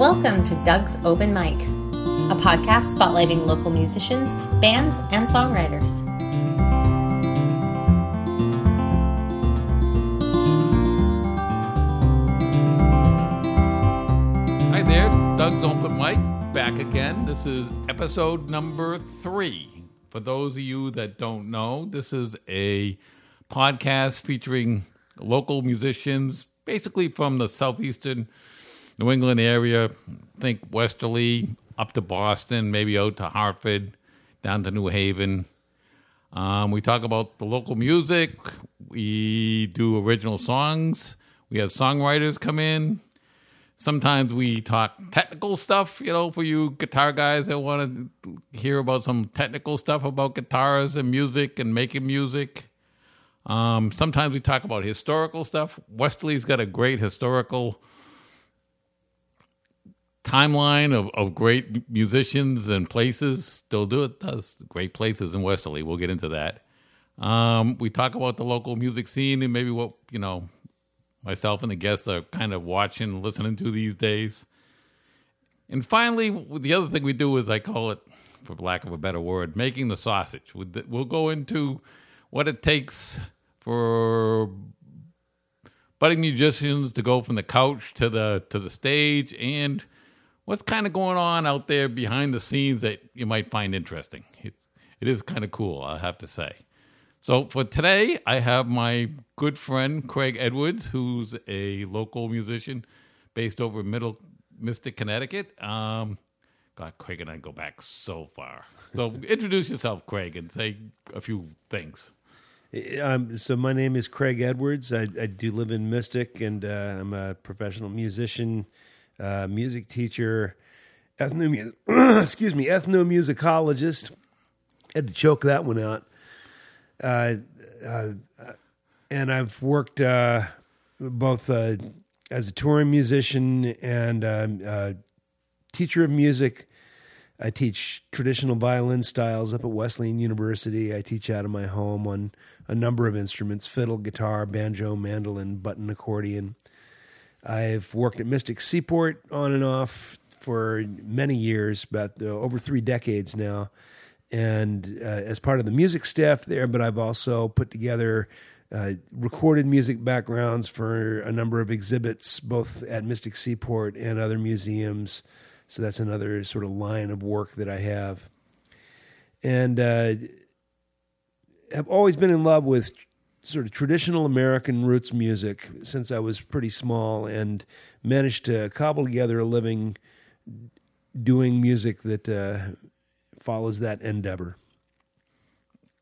Welcome to Doug's Open Mic, a podcast spotlighting local musicians, bands, and songwriters. Hi there, Doug's Open Mic back again. This is episode number three. For those of you that don't know, this is a podcast featuring local musicians, basically from the southeastern New England area. Think westerly, up to Boston, maybe out to Hartford, down to New Haven. Um, we talk about the local music. We do original songs. We have songwriters come in. Sometimes we talk technical stuff, you know, for you guitar guys that want to hear about some technical stuff about guitars and music and making music. Um, sometimes we talk about historical stuff. Westerly's got a great historical timeline of, of great musicians and places. Still do it does great places in Westerly. We'll get into that. Um, we talk about the local music scene and maybe what you know myself and the guests are kind of watching, listening to these days. And finally, the other thing we do is I call it, for lack of a better word, making the sausage. We'll go into what it takes for budding musicians to go from the couch to the to the stage and what's kind of going on out there behind the scenes that you might find interesting. It, it is kind of cool, I have to say. So for today, I have my good friend Craig Edwards, who's a local musician based over in Middle Mystic, Connecticut. Um, God, Craig and I go back so far. So introduce yourself, Craig, and say a few things. Um, so my name is Craig Edwards. I, I do live in Mystic, and uh, I'm a professional musician, uh, music teacher, excuse me, ethnomusicologist. Had to choke that one out. Uh, uh, and I've worked uh, both uh, as a touring musician and um, teacher of music. I teach traditional violin styles up at Wesleyan University. I teach out of my home on a number of instruments fiddle, guitar, banjo, mandolin, button accordion. I've worked at Mystic Seaport on and off for many years, about uh, over three decades now and uh, as part of the music staff there, but I've also put together uh, recorded music backgrounds for a number of exhibits, both at Mystic Seaport and other museums. So that's another sort of line of work that I have. And uh, have always been in love with sort of traditional American roots music since I was pretty small and managed to cobble together a living doing music that uh, follows that endeavor.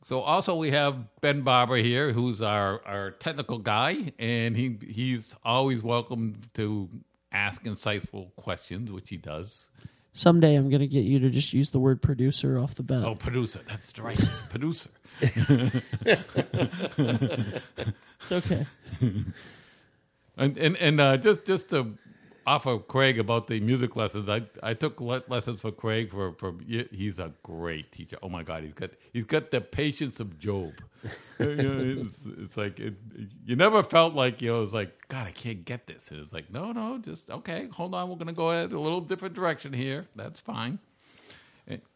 So also we have Ben Barber here, who's our, our technical guy, and he he's always welcome to ask insightful questions, which he does. Someday I'm going to get you to just use the word producer off the bat. Oh, producer. That's right. It's producer. It's okay. and and, and uh, just just to off of Craig about the music lessons. I I took le- lessons for Craig for for he's a great teacher. Oh my God, he's got he's got the patience of Job. you know, it's, it's like it, you never felt like you know it's like God, I can't get this. And it's like no, no, just okay, hold on, we're gonna go in a little different direction here. That's fine.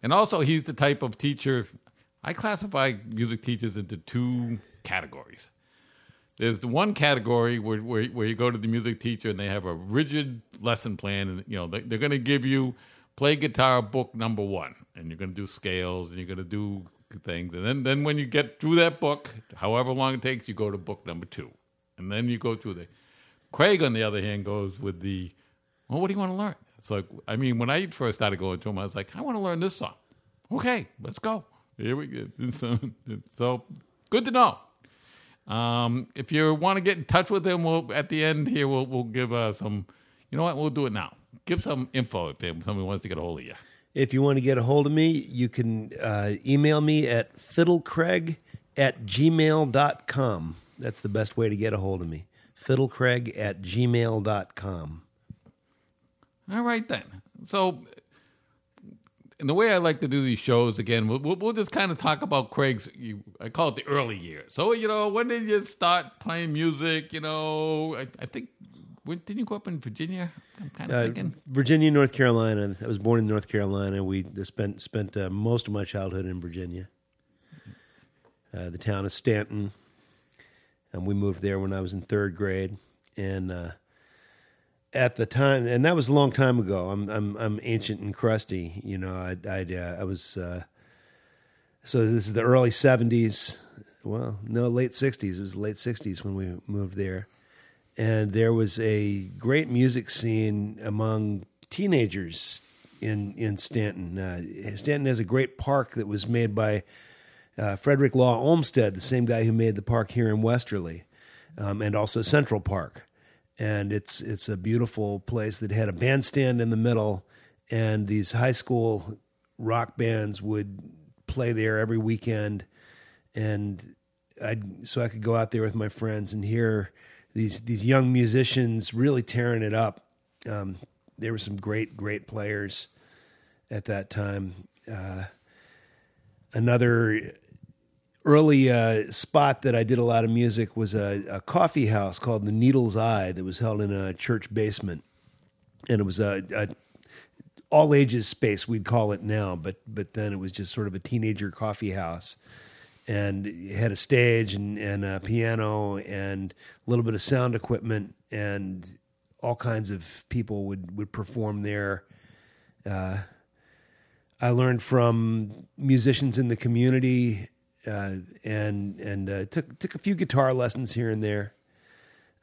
And also, he's the type of teacher. I classify music teachers into two categories. There's the one category where, where, where you go to the music teacher and they have a rigid lesson plan, and you know they, they're going to give you play guitar book number one, and you're going to do scales and you're going to do things, and then then when you get through that book, however long it takes, you go to book number two, and then you go through the. Craig, on the other hand, goes with the, well, what do you want to learn? It's like, I mean, when I first started going to him, I was like, I want to learn this song. Okay, let's go. Here we go. So, so good to know. Um, if you want to get in touch with him, we'll at the end here we'll we'll give uh, some. You know what? We'll do it now. Give some info if somebody wants to get a hold of you. If you want to get a hold of me, you can uh, email me at fiddlecraig at gmail.com. That's the best way to get a hold of me. Fiddlecraig at gmail.com. All right, then. So and the way I like to do these shows again, we'll, we'll just kind of talk about Craig's. I call it the early years. So you know, when did you start playing music? You know, I, I think Where, didn't you grow up in Virginia? I'm kind of Uh, thinking. Virginia, North Carolina. I was born in North Carolina. We spent spent uh, most of my childhood in Virginia. Uh, the town of Staunton, and we moved there when I was in third grade. And uh, at the time, and that was a long time ago. I'm I'm I'm ancient and crusty. You know, I I uh, I was. Uh, so this is the early '70s. Well, no, late '60s. It was late '60s when we moved there and there was a great music scene among teenagers in in Staunton. Uh, Staunton has a great park that was made by uh, Frederick Law Olmsted, the same guy who made the park here in Westerly, um, and also Central Park. And it's it's a beautiful place that had a bandstand in the middle, and these high school rock bands would play there every weekend, and I so I could go out there with my friends and hear these these young musicians really tearing it up. Um, there were some great great players at that time. Uh, another early uh, spot that I did a lot of music was a, a coffee house called the Needle's Eye that was held in a church basement, and it was a, a all ages space we'd call it now, but but then it was just sort of a teenager coffee house and it had a stage and, and a piano and a little bit of sound equipment and all kinds of people would, would perform there. Uh, I learned from musicians in the community uh, and and uh, took took a few guitar lessons here and there.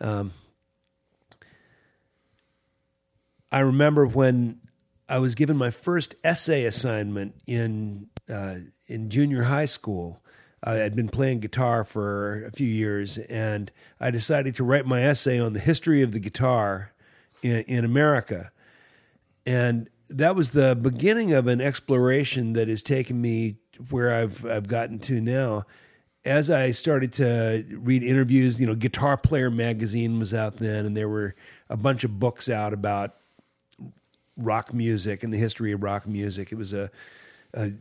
Um, I remember when I was given my first essay assignment in uh, in junior high school. I had been playing guitar for a few years, and I decided to write my essay on the history of the guitar in, in America. And that was the beginning of an exploration that has taken me where I've I've gotten to now. As I started to read interviews, you know, Guitar Player magazine was out then, and there were a bunch of books out about rock music and the history of rock music. It was a, a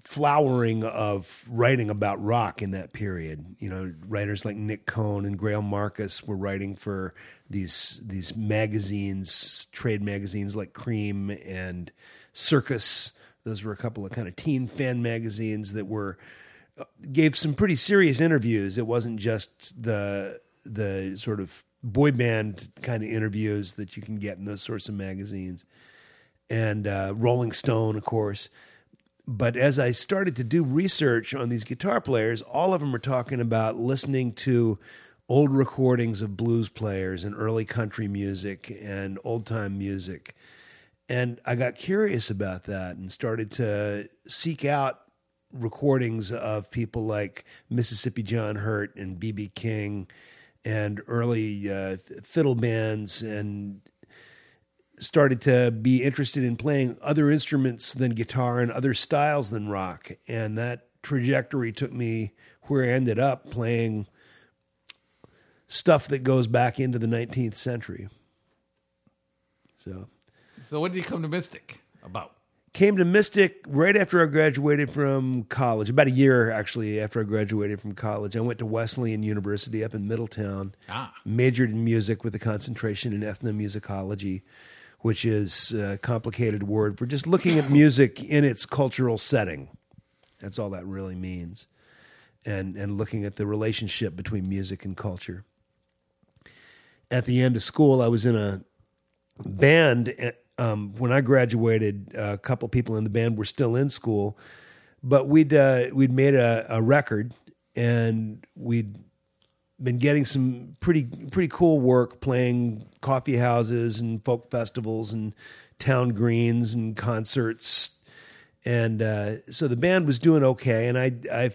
flowering of writing about rock in that period. You know, writers like Nick Cohn and Greil Marcus were writing for these these magazines, trade magazines like Creem and Circus. Those were a couple of kind of teen fan magazines that were uh, gave some pretty serious interviews. It wasn't just the the sort of boy band kind of interviews that you can get in those sorts of magazines. And uh, Rolling Stone, of course but as I started to do research on these guitar players, all of them are talking about listening to old recordings of blues players and early country music and old time music. And I got curious about that and started to seek out recordings of people like Mississippi John Hurt and B.B. King and early uh, fiddle bands and started to be interested in playing other instruments than guitar and other styles than rock. And that trajectory took me where I ended up playing stuff that goes back into the 19th century. So, So what did you come to Mystic about? came to Mystic right after I graduated from college, about a year actually after I graduated from college. I went to Wesleyan University up in Middletown, Ah. majored in music with a concentration in ethnomusicology, which is a complicated word for just looking at music in its cultural setting. That's all that really means. And, and looking at the relationship between music and culture. At the end of school, I was in a band uh, um, when I graduated. A couple people in the band were still in school, but we'd uh, we'd made a, a record and we'd been getting some pretty pretty cool work playing coffee houses and folk festivals and town greens and concerts and uh, so the band was doing okay and i i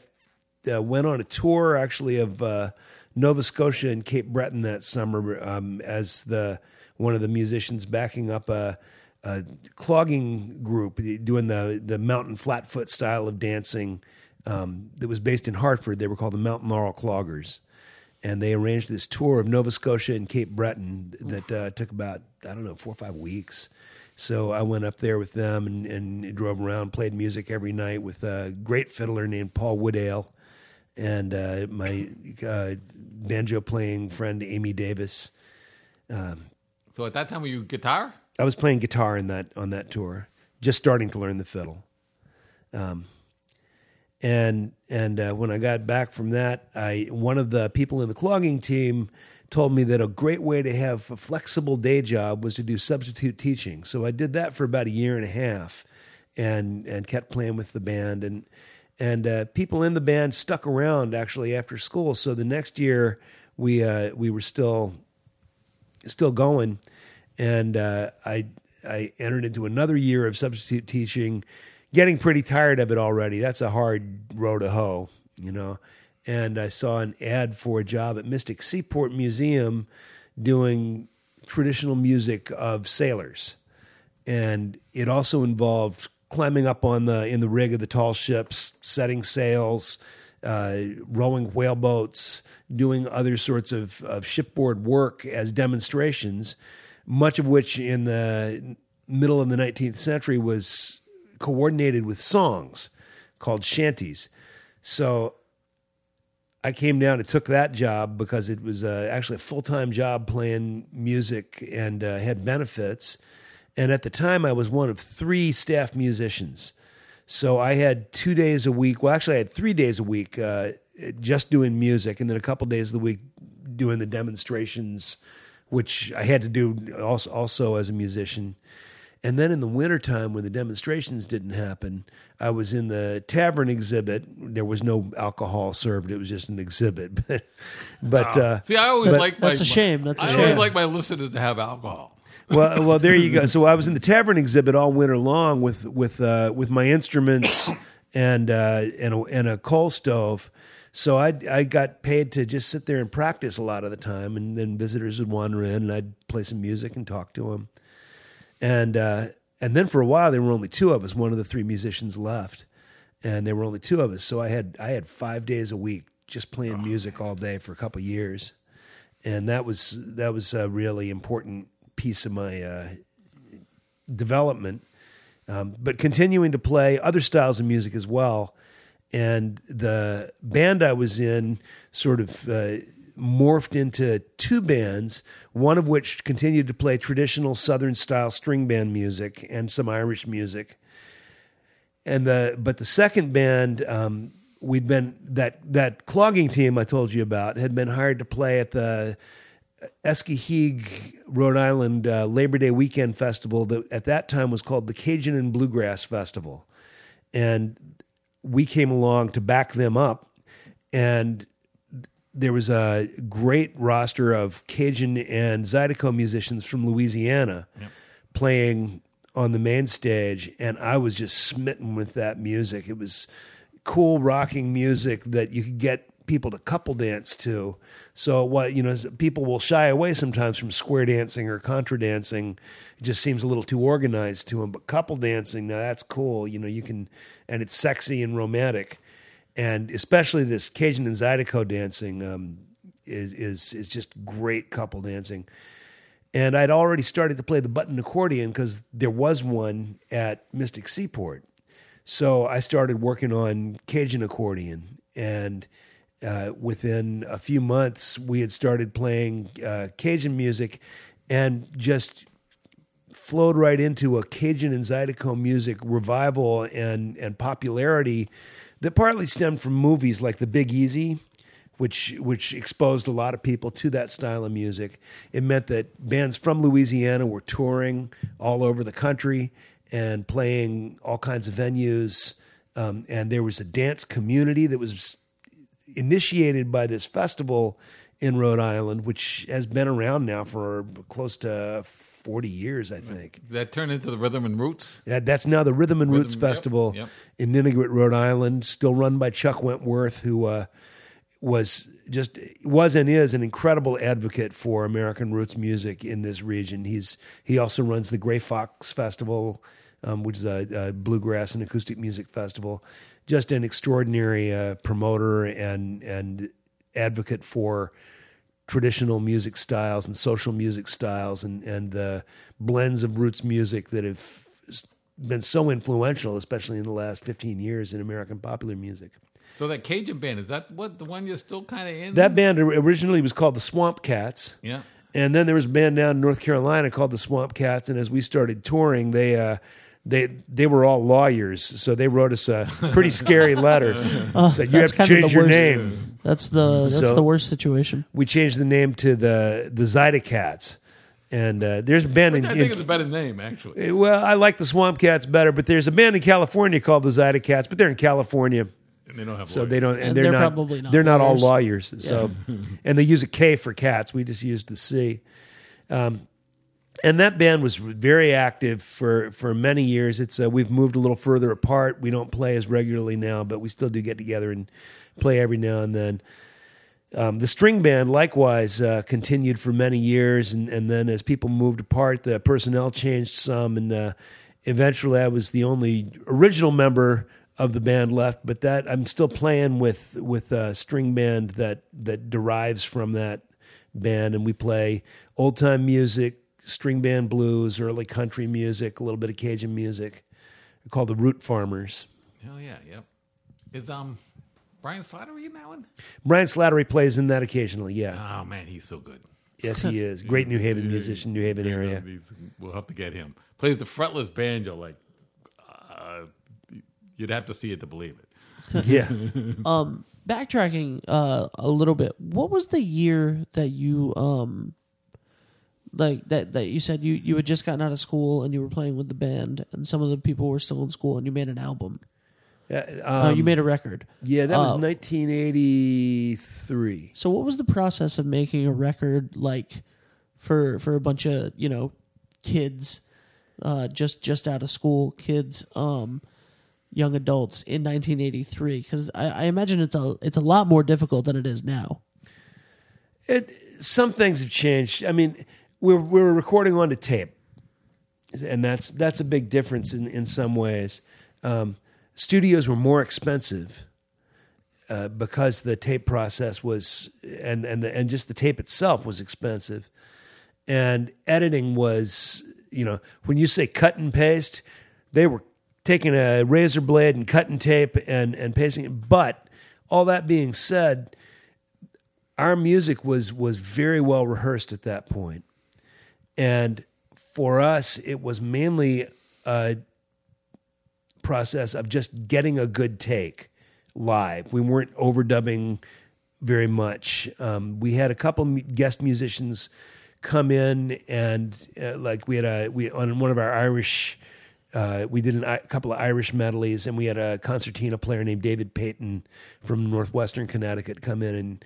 uh, went on a tour actually of uh, nova scotia and cape breton that summer um, as the one of the musicians backing up a, a clogging group doing the the mountain flatfoot style of dancing um, that was based in hartford they were called the mountain laurel cloggers and they arranged this tour of Nova Scotia and Cape Breton that uh, took about I don't know four or five weeks. So I went up there with them and, and drove around, played music every night with a great fiddler named Paul Woodale, and uh, my uh, banjo playing friend Amy Davis. Um, So at that time, were you guitar? I was playing guitar in that on that tour, just starting to learn the fiddle. Um, and and uh, when I got back from that, I one of the people in the clogging team told me that a great way to have a flexible day job was to do substitute teaching. So I did that for about a year and a half, and and kept playing with the band and and uh, people in the band stuck around actually after school. So the next year we uh, we were still still going, and uh, I I entered into another year of substitute teaching, getting pretty tired of it already. That's a hard row to hoe, you know. And I saw an ad for a job at Mystic Seaport Museum doing traditional music of sailors, and it also involved climbing up on the in the rig of the tall ships, setting sails, uh, rowing whaleboats, doing other sorts of, of shipboard work as demonstrations, much of which in the middle of the 19th century was coordinated with songs called shanties. So I came down and took that job because it was uh, actually a full time job playing music and uh, had benefits. And at the time, I was one of three staff musicians. So I had two days a week. Well, actually, I had three days a week uh, just doing music, and then a couple days of the week doing the demonstrations, which I had to do also, also as a musician. And then in the wintertime, when the demonstrations didn't happen, I was in the tavern exhibit. There was no alcohol served; it was just an exhibit. but, but uh, See, I always but- like my, That's a shame. That's a I shame. always like my listeners to have alcohol. Well, well, there you go. So I was in the tavern exhibit all winter long with with uh, with my instruments and uh, and a, and a coal stove. So I I got paid to just sit there and practice a lot of the time, and then visitors would wander in, and I'd play some music and talk to them. And uh, and then for a while there were only two of us. One of the three musicians left, and there were only two of us. So I had I had five days a week just playing music all day for a couple of years, and that was that was a really important piece of my uh, development. Um, but continuing to play other styles of music as well. And the band I was in sort of uh, morphed into two bands, one of which continued to play traditional Southern style string band music and some Irish music. And the but the second band, um, we'd been that that clogging team I told you about had been hired to play at the Escoheag, Rhode Island uh, Labor Day weekend festival that at that time was called the Cajun and Bluegrass Festival. And we came along to back them up. And there was a great roster of Cajun and Zydeco musicians from Louisiana playing on the main stage. And I was just smitten with that music. It was cool, rocking music that you could get people to couple dance to. So what you know, people will shy away sometimes from square dancing or contra dancing. It just seems a little too organized to them. But couple dancing, now that's cool. You know, you can, and it's sexy and romantic, and especially this Cajun and Zydeco dancing um, is is is just great couple dancing. And I'd already started to play the button accordion because there was one at Mystic Seaport. So I started working on Cajun accordion, and uh, within a few months, we had started playing uh, Cajun music, and just flowed right into a Cajun and Zydeco music revival and and popularity that partly stemmed from movies like The Big Easy, which which exposed a lot of people to that style of music. It meant that bands from Louisiana were touring all over the country and playing all kinds of venues. Um, and there was a dance community that was initiated by this festival in Rhode Island, which has been around now for close to 40 years, I think. That turned into the rhythm and roots. That, that's now the Rhythm and Roots Rhythm, yep, Festival yep. in Ninigret, Rhode Island, still run by Chuck Wentworth, who uh, was just was and is an incredible advocate for American roots music in this region. He's he also runs the Grey Fox Festival, um, which is a, a bluegrass and acoustic music festival. Just an extraordinary uh, promoter and and advocate for traditional music styles and social music styles and and the blends of roots music that have been so influential, especially in the last fifteen years in American popular music. So that Cajun band is that what the one you're still kind of in? That band originally was called the Swamp Cats. yeah. And then there was a band down in North Carolina called the Swamp Cats, and as we started touring, they uh, they they were all lawyers, so they wrote us a pretty scary letter. Said you have that's to change the your worst. name. That's the that's So- the worst situation. We changed the name to the the Zyda Cats, and uh, there's a band in, I think in- it's a better name, actually. Uh, Well, I like the Swamp Cats better, but there's a band in California called the Zyda Cats, but they're in California, And they don't have so lawyers. they don't, and, And they're, they're not, probably not they're not all lawyers. lawyers. So, and they use a K for cats. We just used the C. Um, and that band was very active for for many years. It's uh, we've moved a little further apart. We don't play as regularly now, but we still do get together and play every now and then. Um, the string band likewise uh, continued for many years, and, and then as people moved apart, the personnel changed some, and uh, eventually I was the only original member of the band left. But that I'm still playing with with a string band that that derives from that band, and we play old time music, string band blues, early country music, a little bit of Cajun music. We're called the Root Farmers. Hell yeah, yep. Is um Brian Slattery in that one? Brian Slattery plays in that occasionally. Yeah, Oh man, he's so good. yes, he is. Great New Haven musician, New Haven area. We'll have to get him. Plays the fretless banjo like uh, you'd have to see it to believe it. Yeah. Um, backtracking uh, a little bit, what was the year that you um, like that that you said you you had just gotten out of school and you were playing with the band and some of the people were still in school and you made an album. Uh, Uh, um, you made a record. yeah, that was uh, 1983. So what was the process of making a record like for for a bunch of you know kids, uh, just just out of school kids, um, young adults in 1983? Because I, I imagine it's a it's a lot more difficult than it is now. It, some things have changed. I mean, we're we're recording onto tape, and that's that's a big difference in in some ways. Um, studios were more expensive uh, because the tape process was and and the, and just the tape itself was expensive, and editing was you know when you say cut and paste, they were taking a razor blade and cutting tape and and pasting it. But all that being said, our music was was very well rehearsed at that point, and for us, it was mainly a process of just getting a good take live. We weren't overdubbing very much. Um, we had a couple guest musicians come in, and uh, like we had a we on one of our Irish. Uh, we did an, a couple of Irish medleys, and we had a concertina player named David Payton from northwestern Connecticut come in and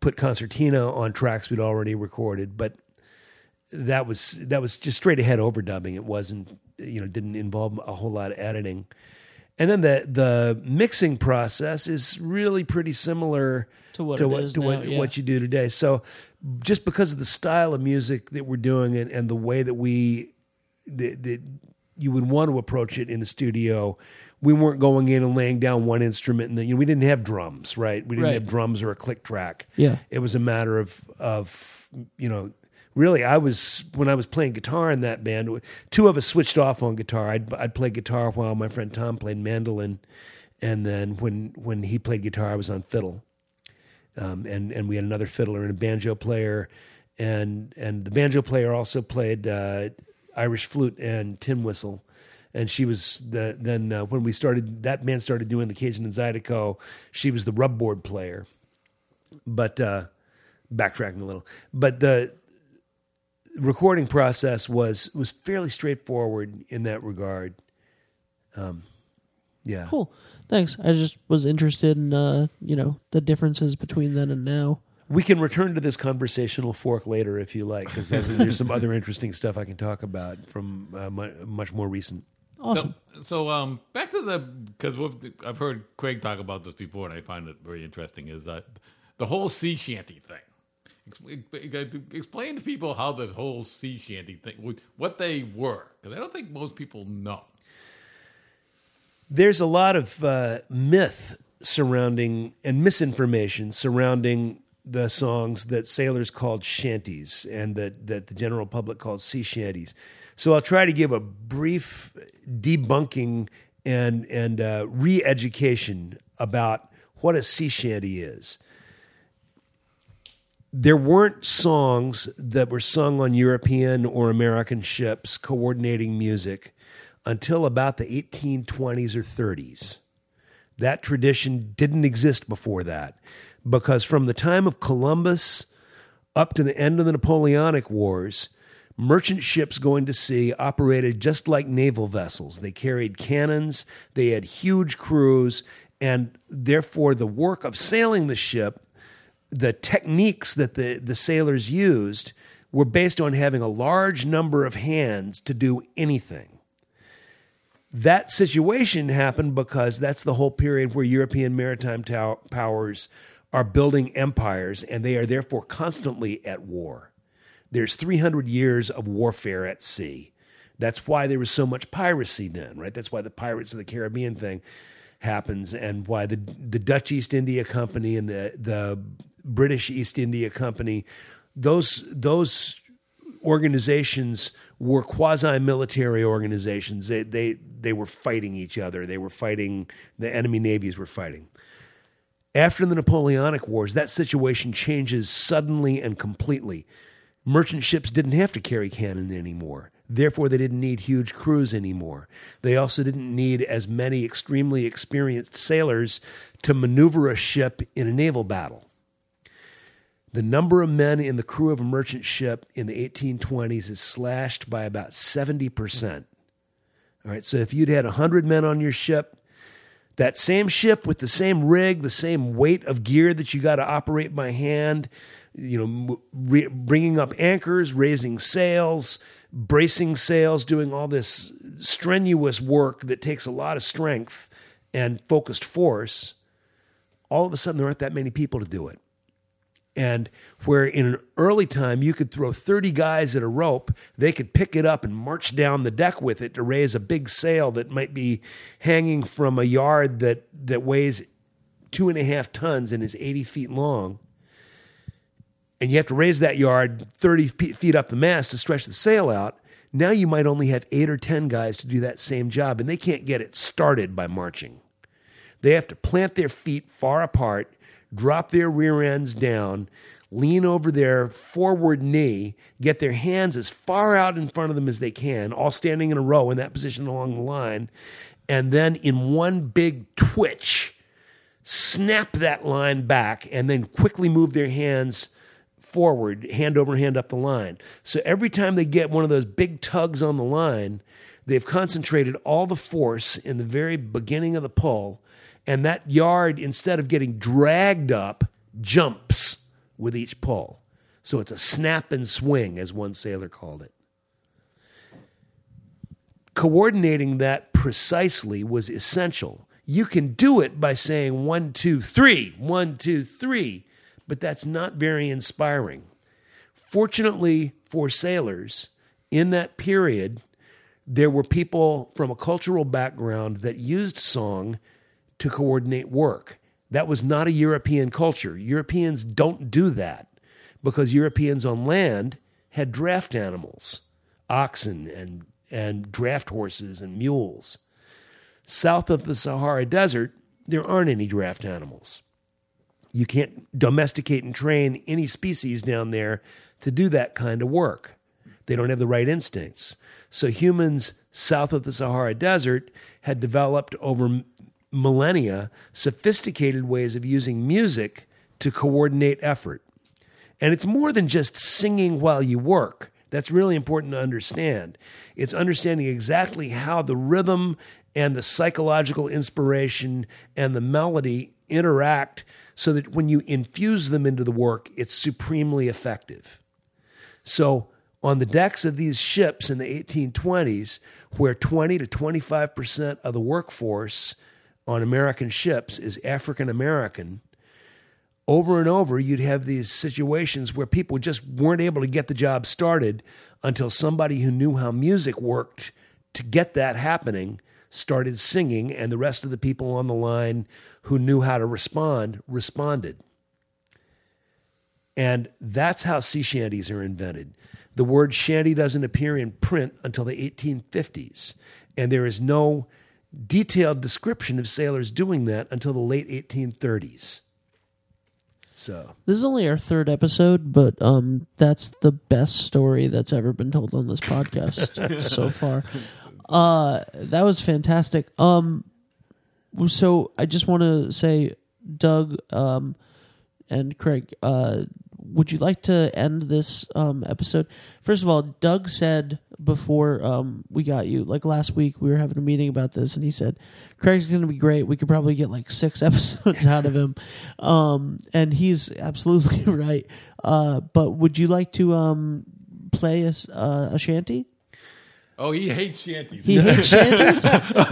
put concertina on tracks we'd already recorded. But that was that was just straight ahead overdubbing. It wasn't you know didn't involve a whole lot of editing. And then the the mixing process is really pretty similar To what to what to now, what, yeah. what you do today. So just because of the style of music that we're doing and, and the way that we that, that you would want to approach it in the studio, we weren't going in and laying down one instrument and then you know we didn't have drums, right? We didn't Right. have drums or a click track. Yeah. It was a matter of of you know really I was when I was playing guitar in that band two of us switched off on guitar. I'd I'd play guitar while my friend Tom played mandolin and then when when he played guitar I was on fiddle. Um, and and we had another fiddler and a banjo player and and the banjo player also played uh, Irish flute and tin whistle. And she was the then uh, when we started that band started doing the Cajun and Zydeco she was the rubboard player. But uh, backtracking a little. But the recording process was was fairly straightforward in that regard. Um, yeah, Cool. Thanks. I just was interested in uh, you know the differences between then and now. we can return to this conversational fork later if you like, because there's some other interesting stuff I can talk about from uh, much more recent. Awesome. So, so um, back to the because I've heard Craig talk about this before, and I find it very interesting. Is that the whole sea shanty thing? Ex- Explain to people how this whole sea shanty thing, what they were, because I don't think most people know. there's a lot of uh, myth surrounding and misinformation surrounding the songs that sailors called shanties and that, that the general public calls sea shanties. So I'll try to give a brief debunking and and uh, re-education about what a sea shanty is. There weren't songs that were sung on European or American ships coordinating music until about the 1820s or 30s. That tradition didn't exist before that because from the time of Columbus up to the end of the Napoleonic Wars, merchant ships going to sea operated just like naval vessels. They carried cannons, they had huge crews, and therefore the work of sailing the ship the techniques that the, the sailors used were based on having a large number of hands to do anything. That situation happened because that's the whole period where European maritime powers are building empires and they are therefore constantly at war. There's 300 years of warfare at sea. That's why there was so much piracy then, right? That's why the Pirates of the Caribbean thing happens and why the the Dutch East India Company and the the British East India Company, those those organizations were quasi military organizations. They, they they were fighting each other. They were fighting the enemy navies were fighting. After the Napoleonic Wars, that situation changes suddenly and completely. Merchant ships didn't have to carry cannon anymore. Therefore, they didn't need huge crews anymore. They also didn't need as many extremely experienced sailors to maneuver a ship in a naval battle. The number of men in the crew of a merchant ship in the 1820s is slashed by about 70%. All right, so if you'd had 100 men on your ship, that same ship with the same rig, the same weight of gear that you got to operate by hand, you know, re- bringing up anchors, raising sails, bracing sails, doing all this strenuous work that takes a lot of strength and focused force, all of a sudden there aren't that many people to do it. And where in an early time you could throw 30 guys at a rope, they could pick it up and march down the deck with it to raise a big sail that might be hanging from a yard that, that weighs two and a half tons and is 80 feet long. And you have to raise that yard 30 feet up the mast to stretch the sail out. Now you might only have eight or 10 guys to do that same job, and they can't get it started by marching. They have to plant their feet far apart drop their rear ends down, lean over their forward knee, get their hands as far out in front of them as they can, all standing in a row in that position along the line, and then in one big twitch, snap that line back and then quickly move their hands forward, hand over hand up the line. So every time they get one of those big tugs on the line, they've concentrated all the force in the very beginning of the pull and that yard, instead of getting dragged up, jumps with each pull. So it's a snap and swing, as one sailor called it. Coordinating that precisely was essential. You can do it by saying one, two, three, one, two, three, but that's not very inspiring. Fortunately for sailors, in that period, there were people from a cultural background that used song to coordinate work. That was not a European culture. Europeans don't do that because Europeans on land had draft animals, oxen and, and draft horses and mules. South of the Sahara Desert, there aren't any draft animals. You can't domesticate and train any species down there to do that kind of work. They don't have the right instincts. So humans south of the Sahara Desert had developed over millennia sophisticated ways of using music to coordinate effort. And it's more than just singing while you work. That's really important to understand. It's understanding exactly how the rhythm and the psychological inspiration and the melody interact so that when you infuse them into the work, it's supremely effective. So, on the decks of these ships in the 1820s, where 20 to 25% of the workforce on American ships is African American, over and over you'd have these situations where people just weren't able to get the job started until somebody who knew how music worked to get that happening started singing, and the rest of the people on the line who knew how to respond responded. And that's how sea shanties are invented. The word shanty doesn't appear in print until the 1850s, and there is no detailed description of sailors doing that until the late 1830s. So This is only our third episode, but um, that's the best story that's ever been told on this podcast so far. Uh, that was fantastic. Um, so I just want to say, Doug, um, and Craig, uh, would you like to end this um episode? First of all, Doug said before um we got you, like last week, we were having a meeting about this, and he said Craig's going to be great. We could probably get like six episodes out of him, um, and he's absolutely right. Uh, but would you like to um play a, s- uh, a shanty? Oh, he hates shanties. He hates shanties.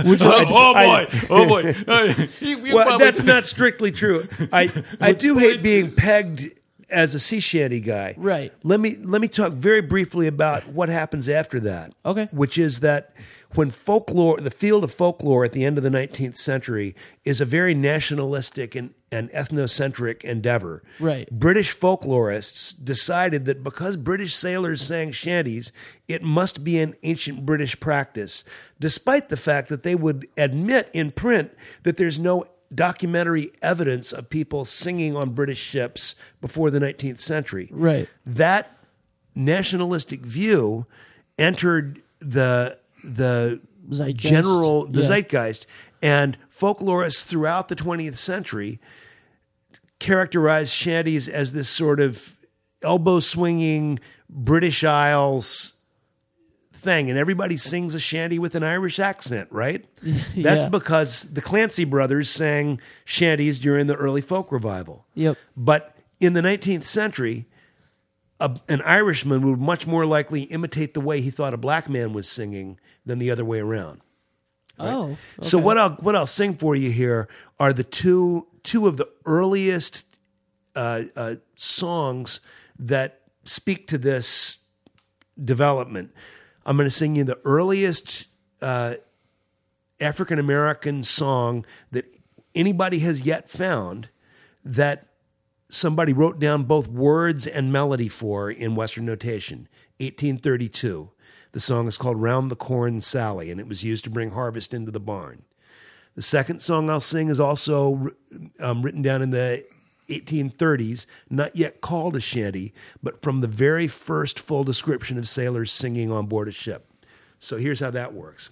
Would you oh, like to- oh, boy, oh boy. Uh, he- he well, probably- that's not strictly true. I I do hate being pegged as a sea shanty guy. Right. Let me let me talk very briefly about what happens after that. Okay. Which is that when folklore, the field of folklore at the end of the 19th century is a very nationalistic and, and ethnocentric endeavor. Right. British folklorists decided that because British sailors sang shanties, it must be an ancient British practice, despite the fact that they would admit in print that there's no documentary evidence of people singing on British ships before the 19th century. Right. That nationalistic view entered the the Zeitgeist. general the Yeah. zeitgeist and folklorists throughout the 20th century characterized shanties as this sort of elbow swinging British Isles thing, and everybody sings a shanty with an Irish accent, right? That's Yeah. because the Clancy brothers sang shanties during the early folk revival. Yep. But in the 19th century, a, an Irishman would much more likely imitate the way he thought a black man was singing than the other way around. Oh. So what I'll what I'll sing for you here are the two two of the earliest uh, uh, songs that speak to this development. I'm going to sing you the earliest uh, African American song that anybody has yet found that somebody wrote down both words and melody for in Western notation. 1832. The song is called Round the Corn Sally, and it was used to bring harvest into the barn. The second song I'll sing is also um, written down in the 1830s, not yet called a shanty, but from the very first full description of sailors singing on board a ship. So here's how that works.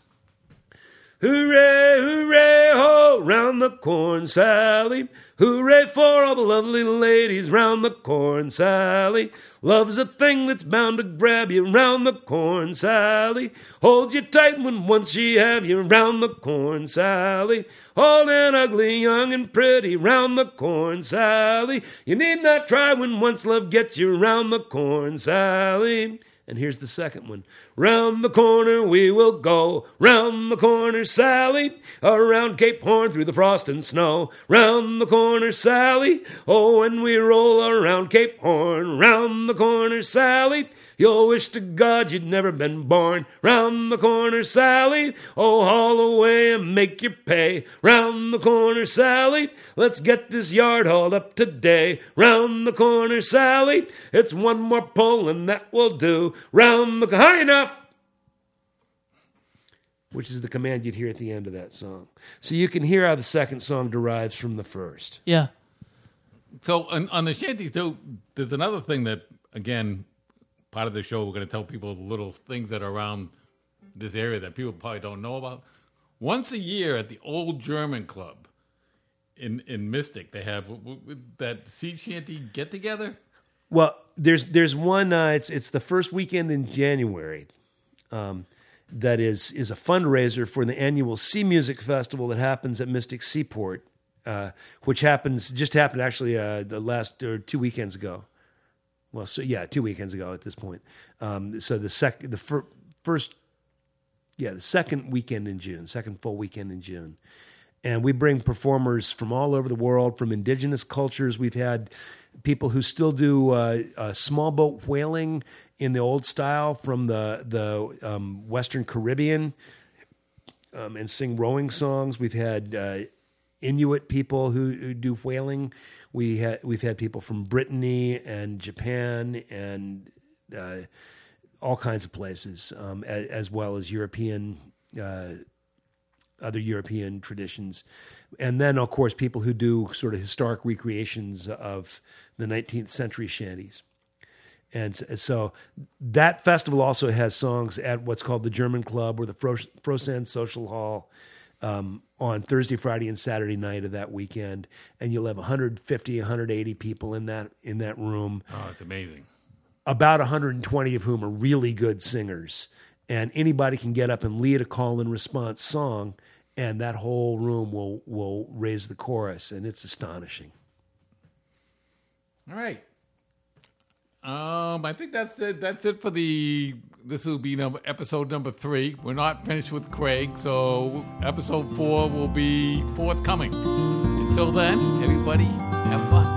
Hooray, hooray, ho, round the corn, Sally. Hooray for all the lovely ladies round the corn, Sally. Love's a thing that's bound to grab you round the corn, Sally. Hold you tight when once she have you round the corn, Sally. Old and ugly, young and pretty round the corn, Sally. You need not try when once love gets you round the corn, Sally. And here's the second one. Round the corner we will go. Round the corner, Sally. Around Cape Horn through the frost and snow. Round the corner, Sally. Oh, when we roll around Cape Horn. Round the corner, Sally. You'll wish to God you'd never been born. Round the corner, Sally. Oh, haul away and make your pay. Round the corner, Sally. Let's get this yard hauled up today. Round the corner, Sally. It's one more pull and that will do. Round the high enough. Which is the command you'd hear at the end of that song. So you can hear how the second song derives from the first. Yeah. So on, on the shanties, too, there's another thing that, again, part of the show, we're going to tell people little things that are around this area that people probably don't know about. Once a year at the Old German Club in in Mystic, they have w- w- that sea shanty get together. Well, there's there's one. Uh, it's it's the first weekend in January. Um, that is is a fundraiser for the annual Sea Music Festival that happens at Mystic Seaport, uh, which happens just happened actually uh, the last or two weekends ago. Well, so yeah, two weekends ago at this point. Um, so the sec the fir- first, yeah, the second weekend in June, second full weekend in June and we bring performers from all over the world, from indigenous cultures. We've had people who still do uh, uh, small boat whaling in the old style from the the um, Western Caribbean, um, and sing rowing songs. We've had uh, Inuit people who, who do whaling. We had we've had people from Brittany and Japan and uh, all kinds of places, um, as, as well as European. Uh, other European traditions, and then of course people who do sort of historic recreations of the 19th century shanties. And so that festival also has songs at what's called the German Club or the Fro- Frosan Social Hall um, on Thursday, Friday, and Saturday night of that weekend. And you'll have 150, 180 people in that in that room Oh, it's amazing. about 120 of whom are really good singers. And anybody can get up and lead a call and response song, and that whole room will will raise the chorus, and it's astonishing. All right. Um, I think that's it. That's it for the. This will be number episode number three. We're not finished with Craig, so episode four will be forthcoming. Until then, everybody, have fun.